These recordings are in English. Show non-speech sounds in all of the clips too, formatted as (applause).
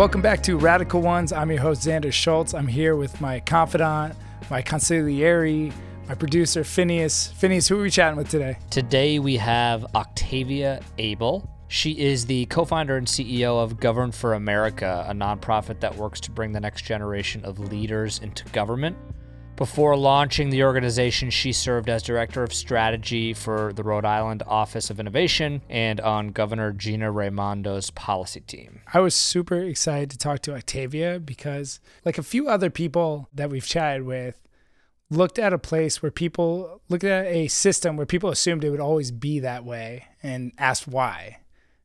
Welcome back to Radical Ones. I'm your host, Xander Schultz. I'm here with my confidant, my consigliere, my producer, Phineas. Phineas, who are we chatting with today? Today we have Octavia Abell. She is the co founder and CEO of Govern for America, a nonprofit that works to bring the next generation of leaders into government. Before launching the organization, she served as director of strategy for the Rhode Island Office of Innovation and on Governor Gina Raimondo's policy team. I was super excited to talk to Octavia because, like a few other people that we've chatted with, looked at a place where people looked at a system where people assumed it would always be that way and asked why.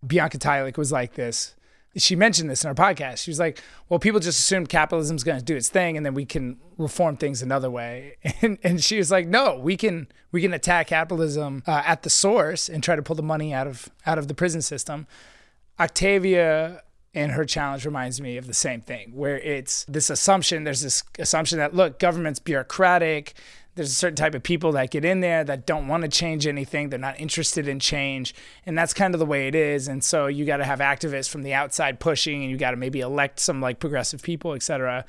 Bianca Tylek was like this. She mentioned this in our podcast. She was like, "Well, people just assumed capitalism's going to do its thing, and then we can reform things another way." (laughs) And, and she was like, "No, we can we can attack capitalism uh, at the source and try to pull the money out of out of the prison system." Octavia and her challenge reminds me of the same thing, where it's this assumption. There's this assumption that look, government's bureaucratic there's a certain type of people that get in there that don't want to change anything. They're not interested in change. And that's kind of the way it is. And so you got to have activists from the outside pushing and you got to maybe elect some like progressive people, et cetera.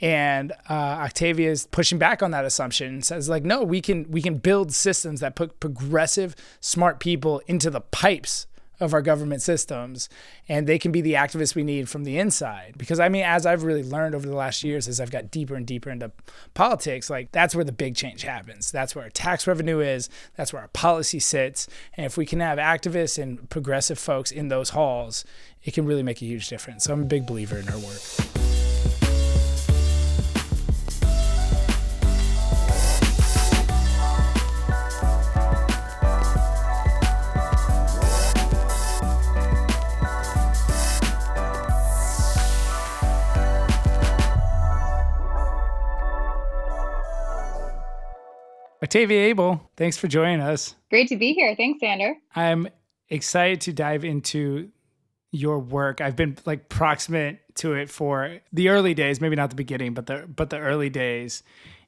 And uh, Octavia is pushing back on that assumption and says like, no, we can we can build systems that put progressive, smart people into the pipes of our government systems and they can be the activists we need from the inside. Because i mean as i've really learned over the last years as i've got deeper and deeper into politics like that's where the big change happens. That's where our tax revenue is. That's where our policy sits. And if we can have activists and progressive folks in those halls it can really make a huge difference. So i'm a big believer in her work Octavia Abell, thanks for joining us. Great to be here. Thanks, Xander. I'm excited to dive into your work. I've been like proximate to it for the early days, maybe not the beginning, but the but the early days.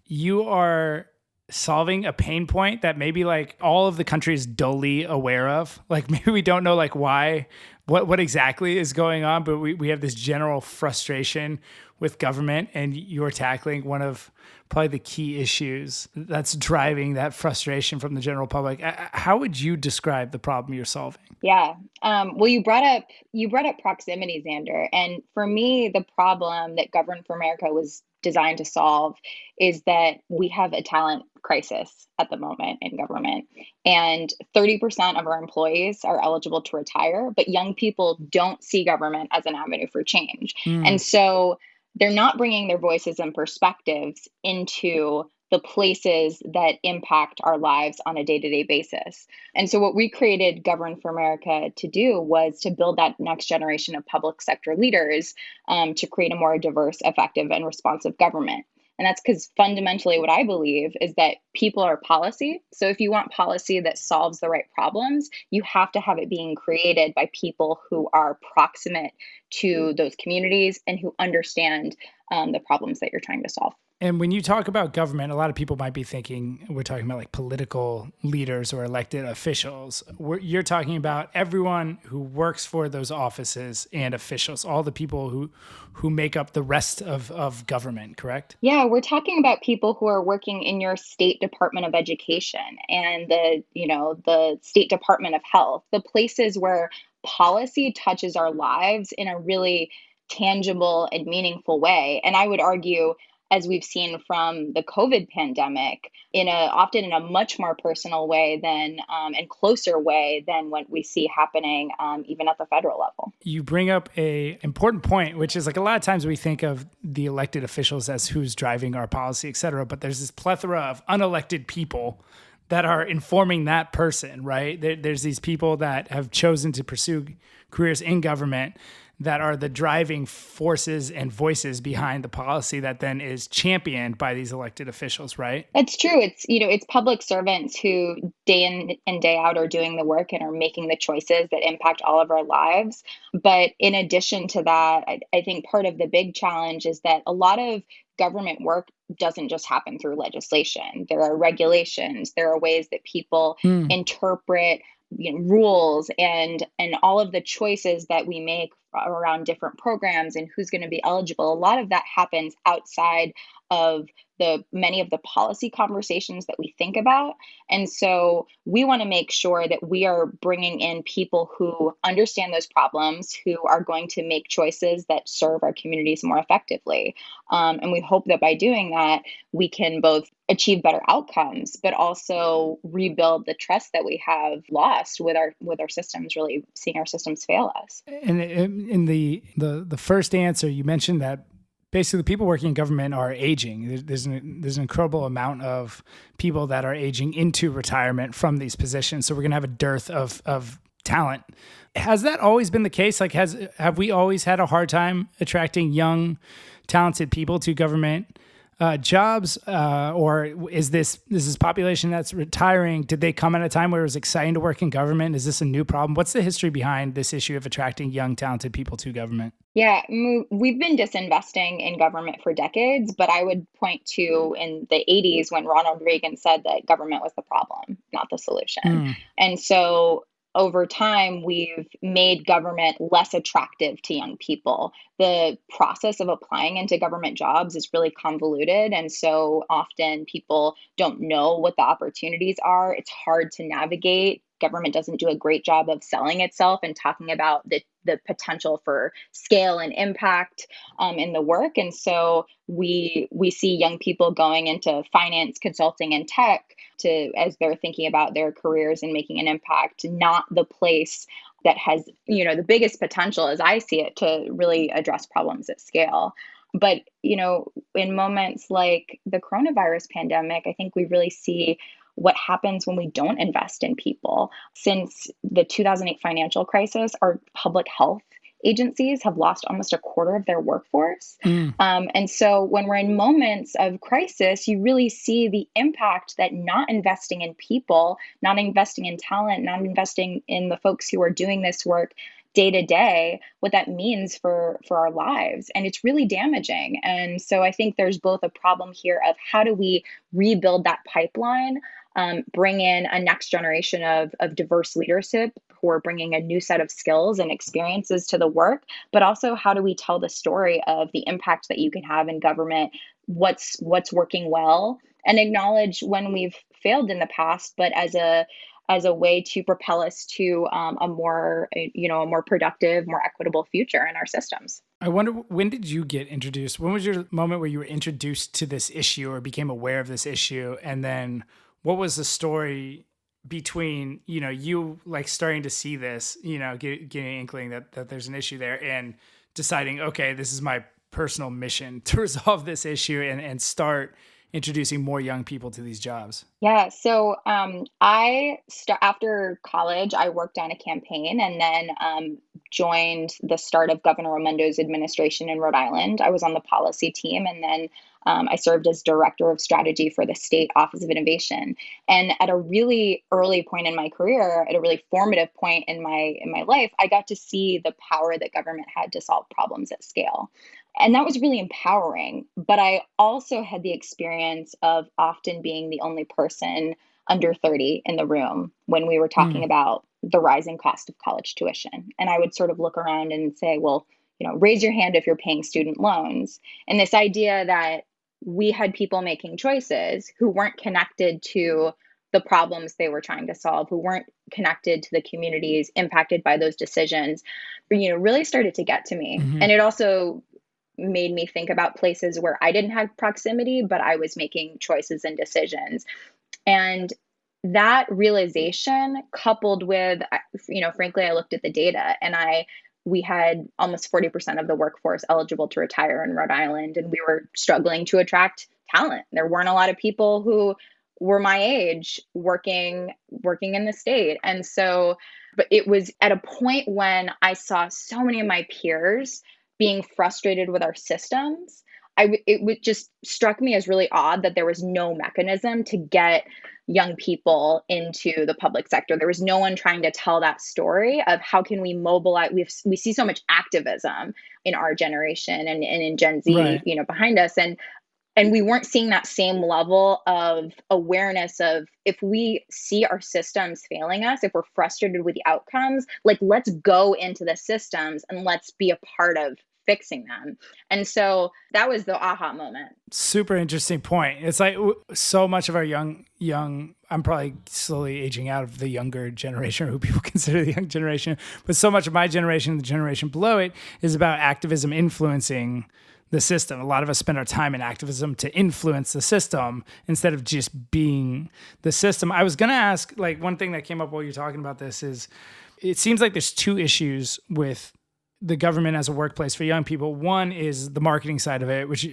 You are solving a pain point that maybe like all of the country is dully aware of. (laughs) Like maybe we don't know like why what what exactly is going on, but we, we have this general frustration with government and you're tackling one of probably the key issues that's driving that frustration from the general public. How would you describe the problem you're solving? Yeah. Um, well, you brought up you brought up proximity, Xander, and for me, the problem that Govern for America was designed to solve is that we have a talent crisis at the moment in government. And 30% of our employees are eligible to retire, but young people don't see government as an avenue for change. Mm. And so they're not bringing their voices and perspectives into the places that impact our lives on a day to day basis. And so, what we created Govern for America to do was to build that next generation of public sector leaders um, to create a more diverse, effective, and responsive government. And that's because fundamentally, what I believe is that people are policy. So, if you want policy that solves the right problems, you have to have it being created by people who are proximate to those communities and who understand um, the problems that you're trying to solve. And when you talk about government, a lot of people might be thinking we're talking about like political leaders or elected officials. We're, you're talking about everyone who works for those offices and officials, all the people who who make up the rest of, of government, correct? Yeah, we're talking about people who are working in your state department of education and the, you know, the state department of health, the places where policy touches our lives in a really tangible and meaningful way. And I would argue as we've seen from the COVID pandemic, in a often in a much more personal way than um, and closer way than what we see happening um, even at the federal level. You bring up a important point, which is like a lot of times we think of the elected officials as who's driving our policy, et cetera, but there's this plethora of unelected people that are informing that person, right? There, there's these people that have chosen to pursue careers in government that are the driving forces and voices behind the policy that then is championed by these elected officials, right? It's true. It's you know, it's public servants who day in and day out are doing the work and are making the choices that impact all of our lives. But in addition to that, I, I think part of the big challenge is that a lot of government work doesn't just happen through legislation. There are regulations, there are ways that people mm. interpret you know, rules and and all of the choices that we make around different programs and who's going to be eligible a lot of that happens outside of the many of the policy conversations that we think about. And so we want to make sure that we are bringing in people who understand those problems who are going to make choices that serve our communities more effectively. Um, and we hope that by doing that we can both achieve better outcomes but also rebuild the trust that we have lost with our with our systems really seeing our systems fail us. And in the the the first answer you mentioned that basically people working in government are aging. There's an, there's an incredible amount of people that are aging into retirement from these positions. So we're going to have a dearth of of talent. Has that always been the case? Like, has have we always had a hard time attracting young, talented people to government? Uh, jobs, uh, or is this this is population that's retiring? Did they come at a time where it was exciting to work in government? Is this a new problem? What's the history behind this issue of attracting young, talented people to government? Yeah, we've been disinvesting in government for decades, but I would point to in the 80s when Ronald Reagan said that government was the problem, not the solution. Mm. And so over time, we've made government less attractive to young people. The process of applying into government jobs is really convoluted. And so often people don't know what the opportunities are. It's hard to navigate. Government doesn't do a great job of selling itself and talking about the, the potential for scale and impact um, in the work. And so we we see young people going into finance, consulting, and tech to as they're thinking about their careers and making an impact not the place that has you know the biggest potential as i see it to really address problems at scale but you know in moments like the coronavirus pandemic i think we really see what happens when we don't invest in people since the 2008 financial crisis our public health agencies have lost almost a quarter of their workforce. Mm. Um, and so when we're in moments of crisis, you really see the impact that not investing in people, not investing in talent, not investing in the folks who are doing this work day to day what that means for for our lives and it's really damaging and so i think there's both a problem here of how do we rebuild that pipeline um, bring in a next generation of, of diverse leadership who are bringing a new set of skills and experiences to the work, but also how do we tell the story of the impact that you can have in government, what's what's working well, and acknowledge when we've failed in the past, but as a as a way to propel us to um, a more you know a more productive more equitable future in our systems. I wonder when did you get introduced? When was your moment where you were introduced to this issue or became aware of this issue? And then what was the story between you know you like starting to see this you know get, getting an inkling that, that there's an issue there and deciding okay this is my personal mission (laughs) to resolve this issue and, and start introducing more young people to these jobs? Yeah so um, i st- after college i worked on a campaign and then um, joined the start of governor raimondo's administration in rhode island. I was on the policy team and then um, I served as director of strategy for the state office of innovation. And at a really early point in my career, at a really formative point in my in my life, I got to see the power that government had to solve problems at scale. And that was really empowering. But I also had the experience of often being the only person under 30 in the room when we were talking mm. about the rising cost of college tuition. And I would sort of look around and say, well, you know, raise your hand if you're paying student loans. And this idea that we had people making choices who weren't connected to the problems they were trying to solve, who weren't connected to the communities impacted by those decisions, you know, really started to get to me. Mm-hmm. And it also made me think about places where I didn't have proximity, but I was making choices and decisions. And that realization coupled with you know frankly i looked at the data and i we had almost 40% of the workforce eligible to retire in Rhode Island, and we were struggling to attract talent. There weren't a lot of people who were my age working working in the state and so but it was at a point when i saw so many of my peers being frustrated with our systems i it would just struck me as really odd that there was no mechanism to get young people into the public sector. There was no one trying to tell that story of how can we mobilize. We we see so much activism in our generation and, and in Gen Z, right. you know, behind us. And and we weren't seeing that same level of awareness of if we see our systems failing us if we're frustrated with the outcomes like let's go into the systems and let's be a part of fixing them and so that was the aha moment super interesting point it's like so much of our young young i'm probably slowly aging out of the younger generation who people (laughs) consider the young generation but so much of my generation the generation below it is about activism influencing the system. A lot of us spend our time in activism to influence the system instead of just being the system. I was going to ask like one thing that came up while you're talking about this is it seems like there's two issues with the government as a workplace for young people. One is the marketing side of it, which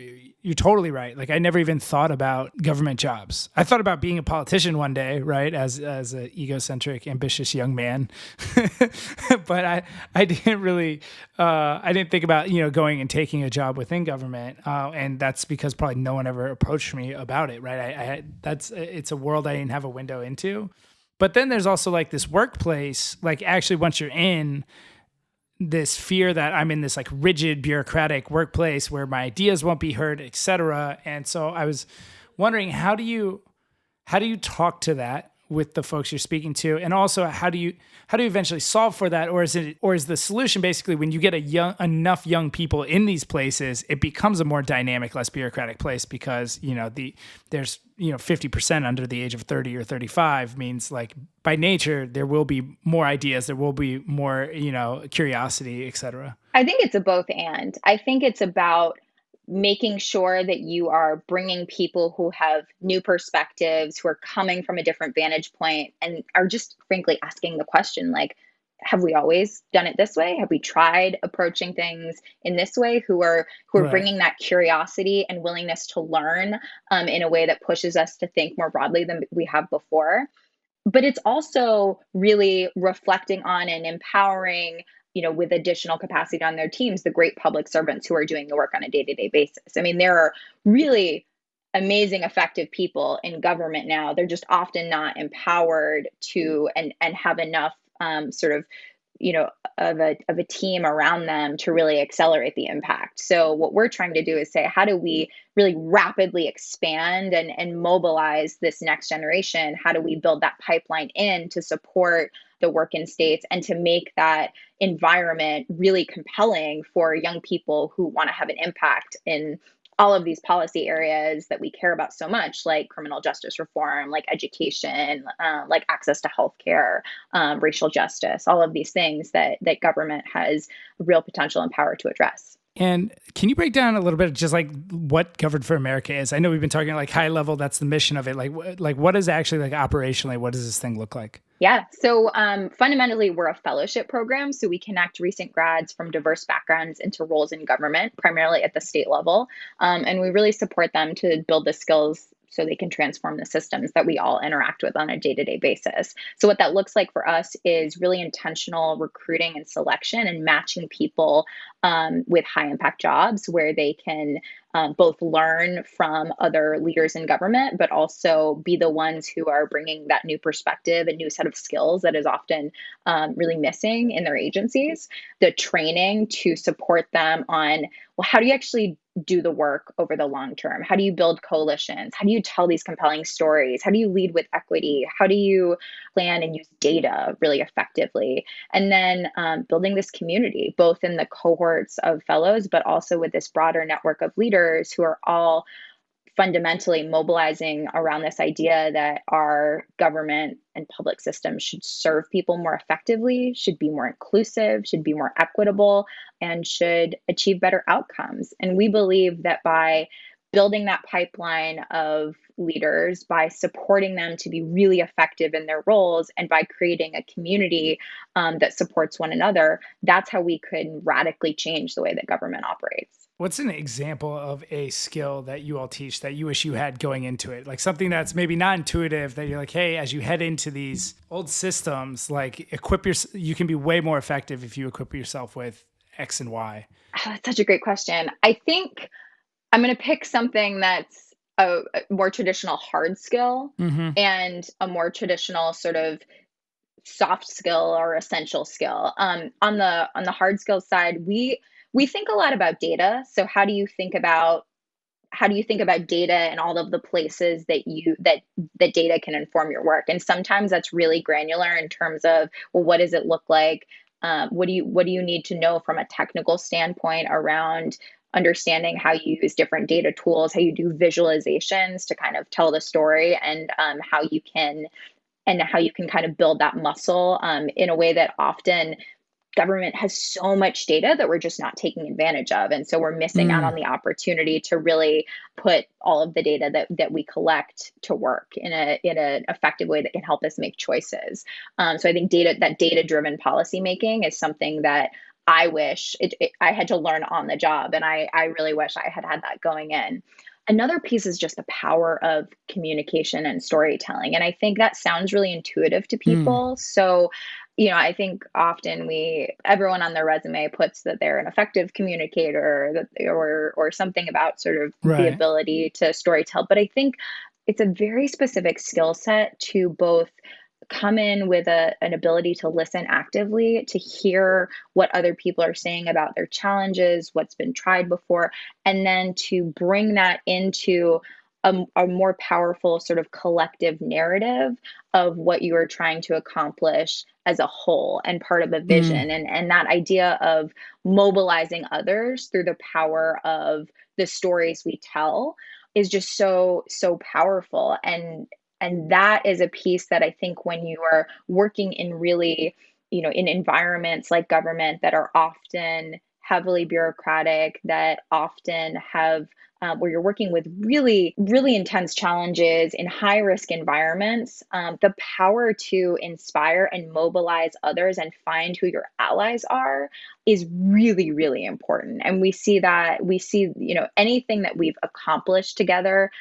you're totally right. Like I never even thought about government jobs. I thought about being a politician one day, right? As as an egocentric, ambitious young man, (laughs) but I I didn't really uh, I didn't think about you know going and taking a job within government, uh, and that's because probably no one ever approached me about it, right? I, I that's it's a world I didn't have a window into. But then there's also like this workplace, like actually once you're in this fear that I'm in this like rigid bureaucratic workplace where my ideas won't be heard, etc. And so I was wondering how do you how do you talk to that with the folks you're speaking to? And also how do you how do you eventually solve for that? Or is it or is the solution basically when you get a young enough young people in these places it becomes a more dynamic less bureaucratic place because you know the there's you know 50% under the age of 30 or 35 means like by nature there will be more ideas there will be more you know curiosity etc i think it's a both and. I think it's about making sure that you are bringing people who have new perspectives, who are coming from a different vantage point, and are just frankly asking the question like, have we always done it this way? Have we tried approaching things in this way? Who are who are right. bringing that curiosity and willingness to learn um, in a way that pushes us to think more broadly than we have before. But it's also really reflecting on and empowering you know, with additional capacity on their teams, the great public servants who are doing the work on a day to day basis. I mean, there are really amazing, effective people in government now. They're just often not empowered to and and have enough um, sort of you know of a of a team around them to really accelerate the impact so what we're trying to do is say how do we really rapidly expand and and mobilize this next generation how do we build that pipeline in to support the work in states and to make that environment really compelling for young people who want to have an impact in all of these policy areas that we care about so much, like criminal justice reform, like education, uh, like access to healthcare, um, racial justice, all of these things that that government has real potential and power to address. And can you break down a little bit just like what Govern for America is? I know we've been talking like high level. That's the mission of it. Like, like what is actually like operationally? What does this thing look like? Yeah. So um, fundamentally, we're a fellowship program. So we connect recent grads from diverse backgrounds into roles in government, primarily at the state level. Um, and we really support them to build the skills so they can transform the systems that we all interact with on a day to day basis. So, what that looks like for us is really intentional recruiting and selection and matching people um, with high impact jobs where they can um, both learn from other leaders in government, but also be the ones who are bringing that new perspective, a new set of skills that is often um, really missing in their agencies. The training to support them on, well, how do you actually do the work over the long term? How do you build coalitions? How do you tell these compelling stories? How do you lead with equity? How do you plan and use data really effectively? And then um, building this community, both in the cohorts of fellows, but also with this broader network of leaders who are all fundamentally mobilizing around this idea that our government and public systems should serve people more effectively, should be more inclusive, should be more equitable, and should achieve better outcomes. And we believe that by building that pipeline of leaders by supporting them to be really effective in their roles and by creating a community um, that supports one another, that's how we could radically change the way that government operates. What's an example of a skill that you all teach that you wish you had going into it? Like something that's maybe not intuitive that you're like, hey, as you head into these old systems, like equip your, you can be way more effective if you equip yourself with X and Y. Oh, that's such a great question. I think I'm going to pick something that's a, a more traditional hard skill mm-hmm. and a more traditional sort of soft skill or essential skill. Um, on the on the hard skill side, we we think a lot about data. So how do you think about how do you think about data and all of the places that you that that data can inform your work and sometimes that's really granular in terms of well what does it look like um, what do you what do you need to know from a technical standpoint around understanding how you use different data tools how you do visualizations to kind of tell the story and um, how you can and how you can kind of build that muscle um, in a way that often government has so much data that we're just not taking advantage of and so we're missing mm. out on the opportunity to really put all of the data that, that we collect to work in a in an effective way that can help us make choices um, so i think data that data driven policy making is something that i wish it, it, i had to learn on the job and I, I really wish i had had that going in Another piece is just the power of communication and storytelling. And I think that sounds really intuitive to hmm. people. Mm. So you know, I think often we everyone on their resume puts that they're an effective communicator that or or something about sort of right. the ability to storytell. But I think it's a very specific skill set to both come in with a, an ability to listen actively, to hear what other people are saying about their challenges, what's been tried before, and then to bring that into a, a, more powerful sort of collective narrative of what you are trying to accomplish as a whole and part of a mm. vision mm. and and that idea of mobilizing others through the power of the stories we tell is just so so powerful and and that is a piece that i think when you are working in really you know in environments like government that are often heavily bureaucratic that often have um, where you're working with really, really intense challenges in high risk environments, um, the power to inspire and mobilize others and find who your allies are is really, really important. And we see that, we see, you know, anything that we've accomplished together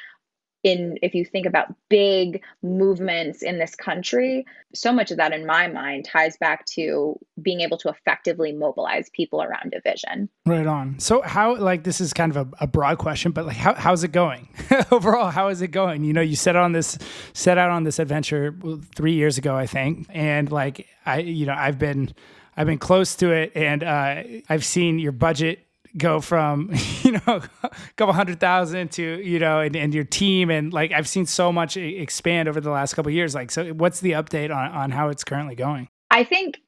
in if you think about big movements in this country so much of that in my mind ties back to being able to effectively mobilize people around a vision. Right on. So how like this is kind of a, a broad question but like how, how's it going? (laughs) Overall how is it going? You know you set on this set out on this adventure three years ago i think and like i you know i've been I've been close to it, and uh, I've seen your budget go from (laughs) you know a (laughs) couple hundred thousand to you know and, and your team and like i've seen so much expand over the last couple years like so what's the update on, on how it's currently going i think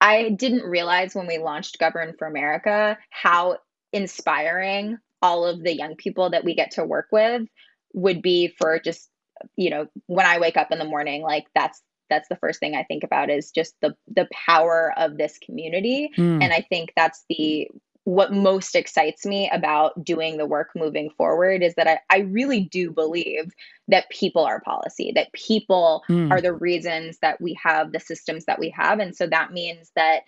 i didn't realize when we launched govern for america how inspiring all of the young people that we get to work with would be for just you know when i wake up in the morning like that's that's the first thing I think about is just the the power of this community. Mm. And I think that's the what most excites me about doing the work moving forward is that I, I really do believe that people are policy, that people mm. are the reasons that we have the systems that we have. And so that means that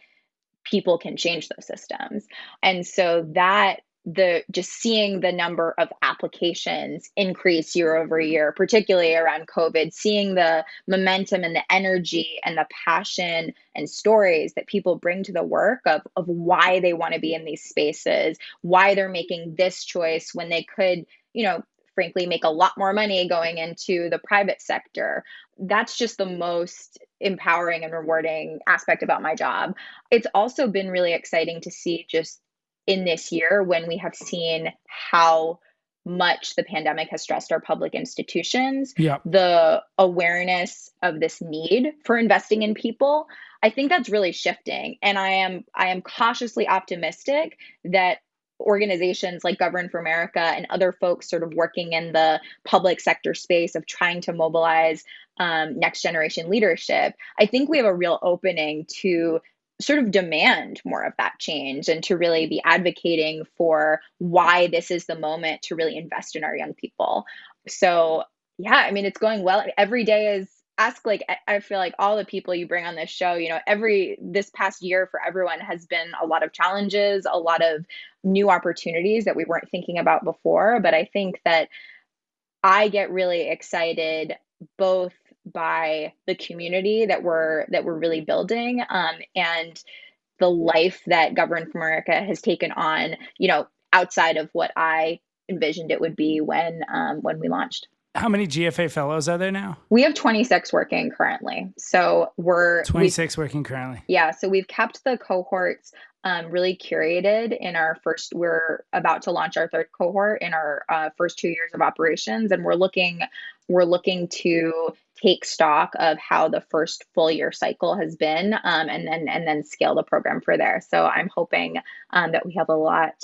people can change those systems. And so that the just seeing the number of applications increase year over year, particularly around COVID, seeing the momentum and the energy and the passion and stories that people bring to the work of, of why they want to be in these spaces, why they're making this choice when they could, you know, frankly, make a lot more money going into the private sector. That's just the most empowering and rewarding aspect about my job. It's also been really exciting to see just in this year when we have seen how much the pandemic has stressed our public institutions, yeah. the awareness of this need for investing in people, I think that's really shifting. And I am I am cautiously optimistic that organizations like Govern for America and other folks sort of working in the public sector space of trying to mobilize um, next generation leadership, I think we have a real opening to sort of demand more of that change and to really be advocating for why this is the moment to really invest in our young people. So, yeah, I mean, it's going well. Every day is ask like I feel like all the people you bring on this show, you know, every this past year for everyone has been a lot of challenges, a lot of new opportunities that we weren't thinking about before, but I think that I get really excited both by the community that we're that we're really building um, and the life that govern for america has taken on you know outside of what i envisioned it would be when um, when we launched How many GFA fellows are there now? We have 26 working currently. So we're 26 working currently. Yeah. So we've kept the cohorts um, really curated in our first, we're about to launch our third cohort in our uh, first two years of operations. And we're looking, we're looking to take stock of how the first full year cycle has been um, and then, and then scale the program for there. So I'm hoping um, that we have a lot,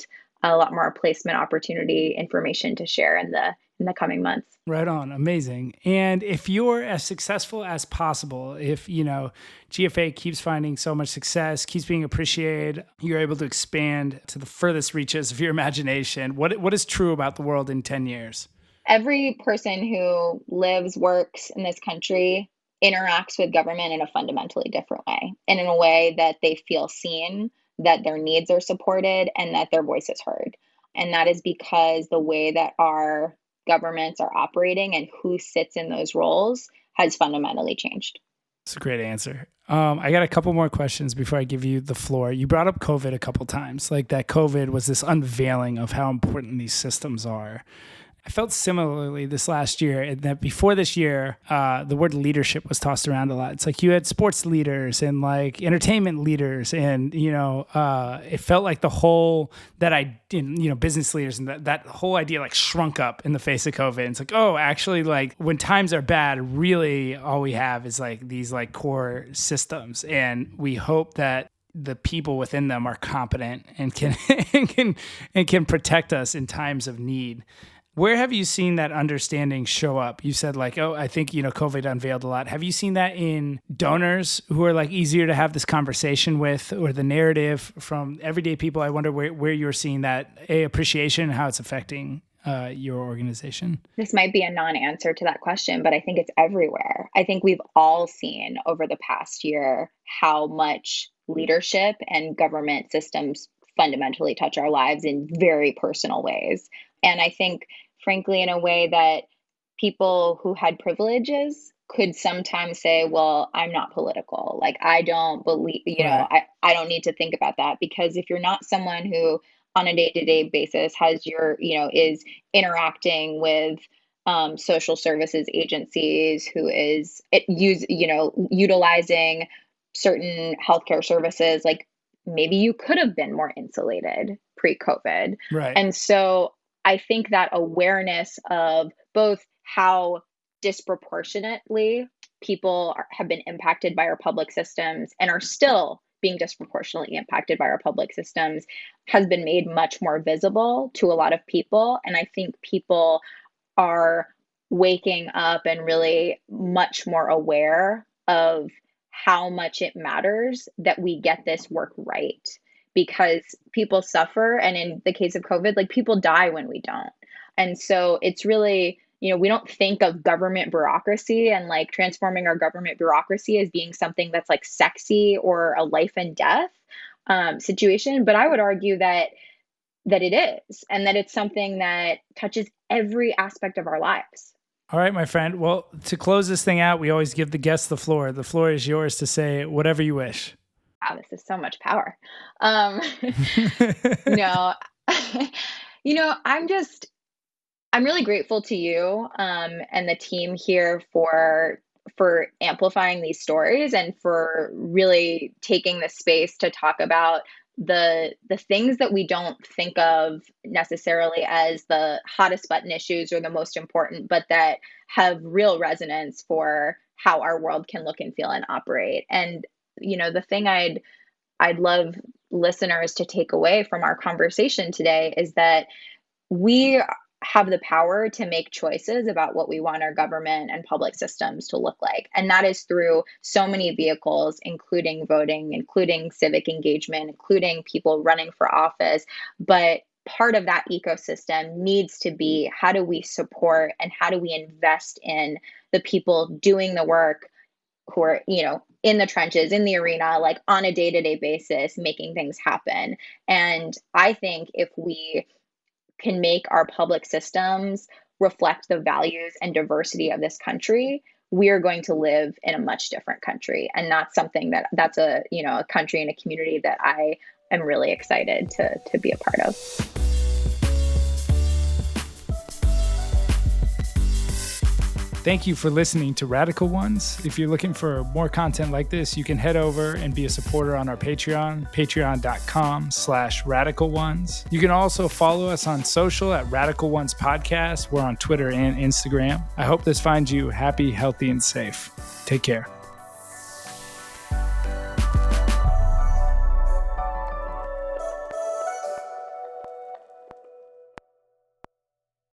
a lot more placement opportunity information to share in the in the coming months. Right on. Amazing. And if you're as successful as possible, if, you know, GFA keeps finding so much success, keeps being appreciated, you're able to expand to the furthest reaches of your imagination. What what is true about the world in 10 years? Every person who lives, works in this country interacts with government in a fundamentally different way and in a way that they feel seen, that their needs are supported, and that their voice is heard. And that is because the way that our governments are operating and who sits in those roles has fundamentally changed. That's a great answer. Um, I got a couple more questions before I give you the floor. You brought up COVID a couple times, like that COVID was this unveiling of how important these systems are. I felt similarly this last year that before this year, uh, the word leadership was tossed around a lot. It's like you had sports leaders and like entertainment leaders, and you know, uh, it felt like the whole that I, you know, business leaders and that, that whole idea like shrunk up in the face of COVID. And it's like, oh, actually, like when times are bad, really all we have is like these like core systems, and we hope that the people within them are competent and can (laughs) and can and can protect us in times of need. Where have you seen that understanding show up? You said like, oh, I think you know COVID unveiled a lot. Have you seen that in donors who are like easier to have this conversation with, or the narrative from everyday people? I wonder where where you're seeing that a appreciation and how it's affecting uh, your organization? This might be a non answer to that question, but I think it's everywhere. I think we've all seen over the past year how much leadership and government systems fundamentally touch our lives in very personal ways. And I think frankly, in a way that people who had privileges could sometimes say, well, I'm not political. Like, I don't believe, you know, I, I don't need to think about that because if you're not someone who on a day to day basis has your, you know, is interacting with um, social services agencies, who is it use, you know, utilizing certain healthcare services, like maybe you could have been more insulated pre COVID. Right. And so I think that awareness of both how disproportionately people are, have been impacted by our public systems and are still being disproportionately impacted by our public systems has been made much more visible to a lot of people. And I think people are waking up and really much more aware of how much it matters that we get this work right because people suffer. And in the case of COVID, like people die when we don't. And so it's really, you know, we don't think of government bureaucracy and like transforming our government bureaucracy as being something that's like sexy or a life and death um, situation. But I would argue that that it is and that it's something that touches every aspect of our lives. All right, my friend. Well, to close this thing out, we always give the guests the floor. The floor is yours to say whatever you wish wow, this is so much power. Um, (laughs) no, (laughs) you know, I'm just, I'm really grateful to you um, and the team here for for amplifying these stories and for really taking the space to talk about the the things that we don't think of necessarily as the hottest button issues or the most important but that have real resonance for how our world can look and feel and operate and you know the thing i'd i'd love listeners to take away from our conversation today is that we have the power to make choices about what we want our government and public systems to look like. And that is through so many vehicles, including voting, including civic engagement, including people running for office. But part of that ecosystem needs to be how do we support and how do we invest in the people doing the work who are, you know, in the trenches, in the arena, like on a day to day basis, making things happen. And I think if we can make our public systems reflect the values and diversity of this country, we are going to live in a much different country. And that's something that that's a, you know, a country and a community that I am really excited to to be a part of. Thank you for listening to Radical Ones. If you're looking for more content like this, you can head over and be a supporter on our Patreon, patreon.com slash radical ones. You can also follow us on social at Radical Ones Podcast. We're on Twitter and Instagram. I hope this finds you happy, healthy, and safe. Take care.